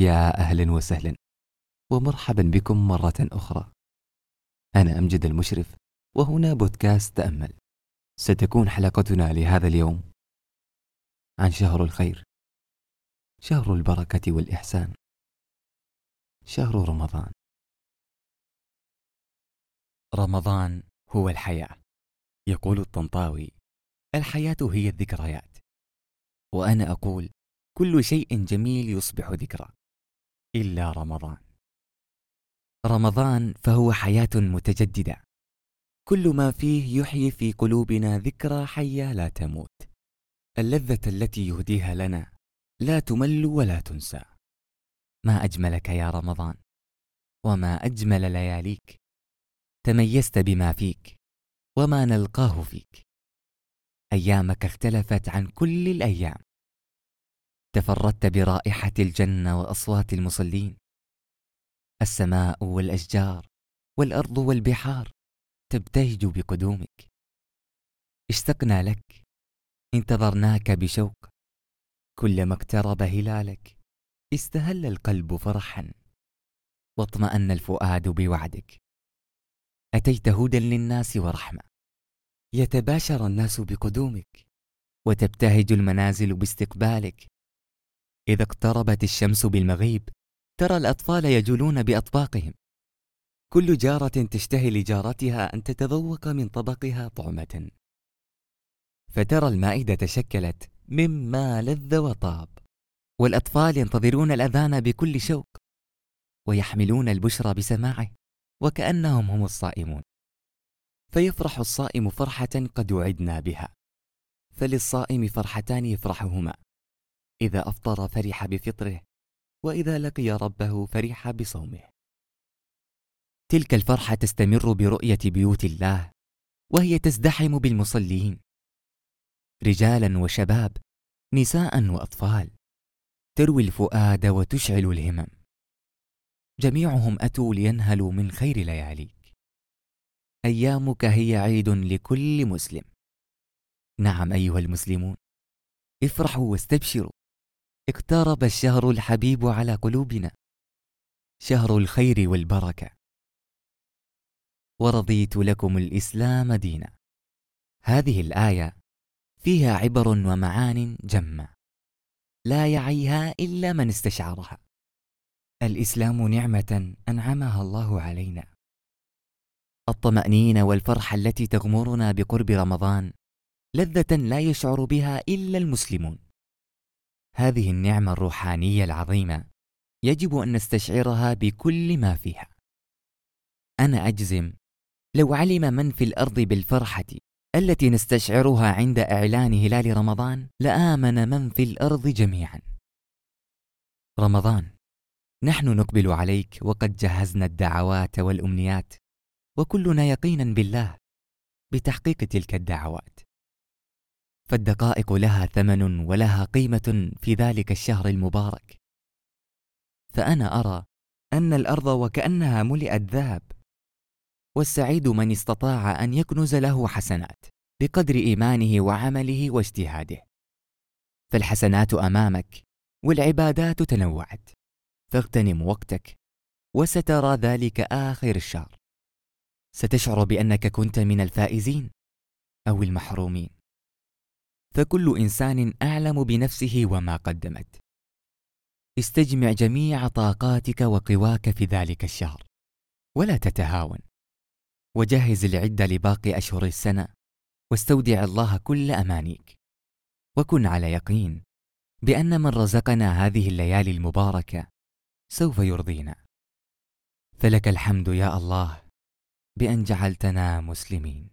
يا أهلا وسهلا ومرحبا بكم مرة أخرى. أنا أمجد المشرف وهنا بودكاست تأمل. ستكون حلقتنا لهذا اليوم عن شهر الخير شهر البركة والإحسان شهر رمضان. رمضان هو الحياة يقول الطنطاوي. الحياة هي الذكريات وأنا أقول كل شيء جميل يصبح ذكرى. إلا رمضان. رمضان فهو حياة متجددة. كل ما فيه يحيي في قلوبنا ذكرى حية لا تموت. اللذة التي يهديها لنا لا تمل ولا تنسى. ما أجملك يا رمضان؟ وما أجمل لياليك؟ تميزت بما فيك وما نلقاه فيك. أيامك اختلفت عن كل الأيام. تفردت برائحة الجنة وأصوات المصلين. السماء والأشجار والأرض والبحار تبتهج بقدومك. اشتقنا لك انتظرناك بشوق. كلما اقترب هلالك استهل القلب فرحا. واطمأن الفؤاد بوعدك. أتيت هدى للناس ورحمة. يتباشر الناس بقدومك وتبتهج المنازل باستقبالك. إذا اقتربت الشمس بالمغيب ترى الأطفال يجولون بأطباقهم. كل جارة تشتهي لجارتها أن تتذوق من طبقها طعمة. فترى المائدة تشكلت مما لذ وطاب والأطفال ينتظرون الأذان بكل شوق ويحملون البشرى بسماعه وكأنهم هم الصائمون. فيفرح الصائم فرحة قد وعدنا بها فللصائم فرحتان يفرحهما. إذا أفطر فرح بفطره وإذا لقي ربه فرح بصومه. تلك الفرحة تستمر برؤية بيوت الله وهي تزدحم بالمصلين. رجالا وشباب نساء وأطفال تروي الفؤاد وتشعل الهمم. جميعهم أتوا لينهلوا من خير لياليك. أيامك هي عيد لكل مسلم. نعم أيها المسلمون افرحوا واستبشروا. اقترب الشهر الحبيب على قلوبنا. شهر الخير والبركة. ورضيت لكم الإسلام دينا. هذه الآية فيها عبر ومعان جمة. لا يعيها إلا من استشعرها. الإسلام نعمة أنعمها الله علينا. الطمأنينة والفرحه التي تغمرنا بقرب رمضان لذة لا يشعر بها إلا المسلمون. هذه النعمة الروحانية العظيمة يجب أن نستشعرها بكل ما فيها. أنا أجزم لو علم من في الأرض بالفرحة التي نستشعرها عند إعلان هلال رمضان لآمن من في الأرض جميعا. رمضان نحن نقبل عليك وقد جهزنا الدعوات والأمنيات وكلنا يقينا بالله بتحقيق تلك الدعوات. فالدقائق لها ثمن ولها قيمة في ذلك الشهر المبارك. فأنا أرى أن الأرض وكأنها ملئت ذهب والسعيد من استطاع أن يكنز له حسنات بقدر إيمانه وعمله واجتهاده. فالحسنات أمامك والعبادات تنوعت. فاغتنم وقتك وسترى ذلك آخر الشهر. ستشعر بأنك كنت من الفائزين أو المحرومين. فكل إنسان أعلم بنفسه وما قدمت. استجمع جميع طاقاتك وقواك في ذلك الشهر ولا تتهاون. وجهز العده لباقي أشهر السنة واستودع الله كل أمانيك. وكن على يقين بأن من رزقنا هذه الليالي المباركة سوف يرضينا. فلك الحمد يا الله بأن جعلتنا مسلمين.